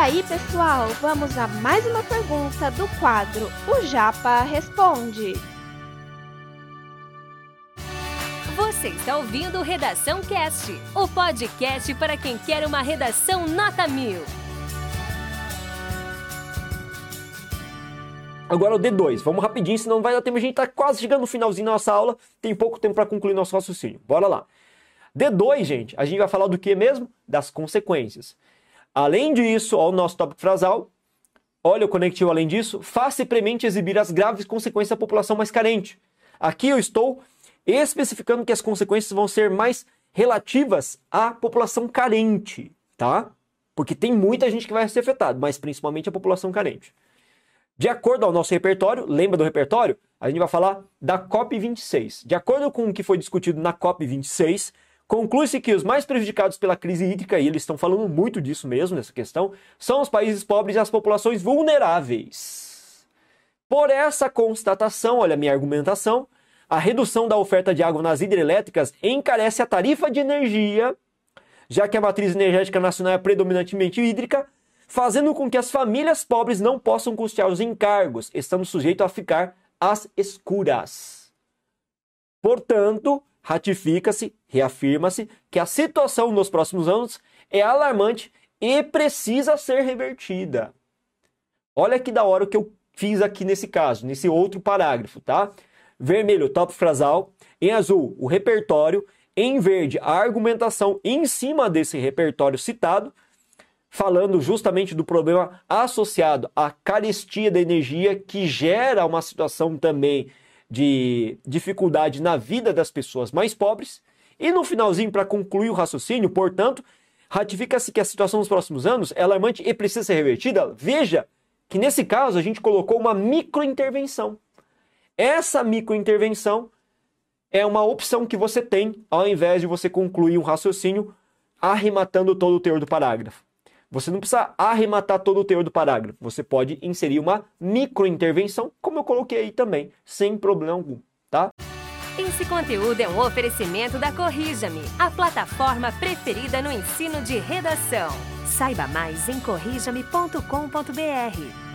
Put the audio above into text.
aí, pessoal, vamos a mais uma pergunta do quadro O Japa Responde. Você está ouvindo Redação Cast, o podcast para quem quer uma redação nota mil. Agora o D2, vamos rapidinho, senão não vai dar tempo. A gente tá quase chegando no finalzinho da nossa aula, tem pouco tempo para concluir nosso raciocínio. Bora lá. D2, gente, a gente vai falar do que mesmo? Das consequências. Além disso, ao nosso tópico frasal, olha o conectivo além disso, e premente exibir as graves consequências da população mais carente. Aqui eu estou especificando que as consequências vão ser mais relativas à população carente, tá? Porque tem muita gente que vai ser afetada, mas principalmente a população carente. De acordo ao nosso repertório, lembra do repertório? A gente vai falar da COP26. De acordo com o que foi discutido na COP26, Conclui-se que os mais prejudicados pela crise hídrica, e eles estão falando muito disso mesmo, nessa questão, são os países pobres e as populações vulneráveis. Por essa constatação, olha a minha argumentação, a redução da oferta de água nas hidrelétricas encarece a tarifa de energia, já que a matriz energética nacional é predominantemente hídrica, fazendo com que as famílias pobres não possam custear os encargos, estando sujeitos a ficar às escuras. Portanto, ratifica-se, reafirma-se que a situação nos próximos anos é alarmante e precisa ser revertida. Olha que da hora o que eu fiz aqui nesse caso, nesse outro parágrafo, tá? Vermelho, top frasal. Em azul, o repertório. Em verde, a argumentação em cima desse repertório citado, falando justamente do problema associado à carestia da energia, que gera uma situação também de dificuldade na vida das pessoas mais pobres. E no finalzinho, para concluir o raciocínio, portanto, ratifica-se que a situação nos próximos anos é alarmante e precisa ser revertida. Veja que nesse caso a gente colocou uma microintervenção. Essa microintervenção é uma opção que você tem ao invés de você concluir um raciocínio arrematando todo o teor do parágrafo. Você não precisa arrematar todo o teor do parágrafo. Você pode inserir uma microintervenção, coloquei aí também, sem problema algum, tá? Esse conteúdo é um oferecimento da Corrija-me, a plataforma preferida no ensino de redação. Saiba mais em corrijame.com.br.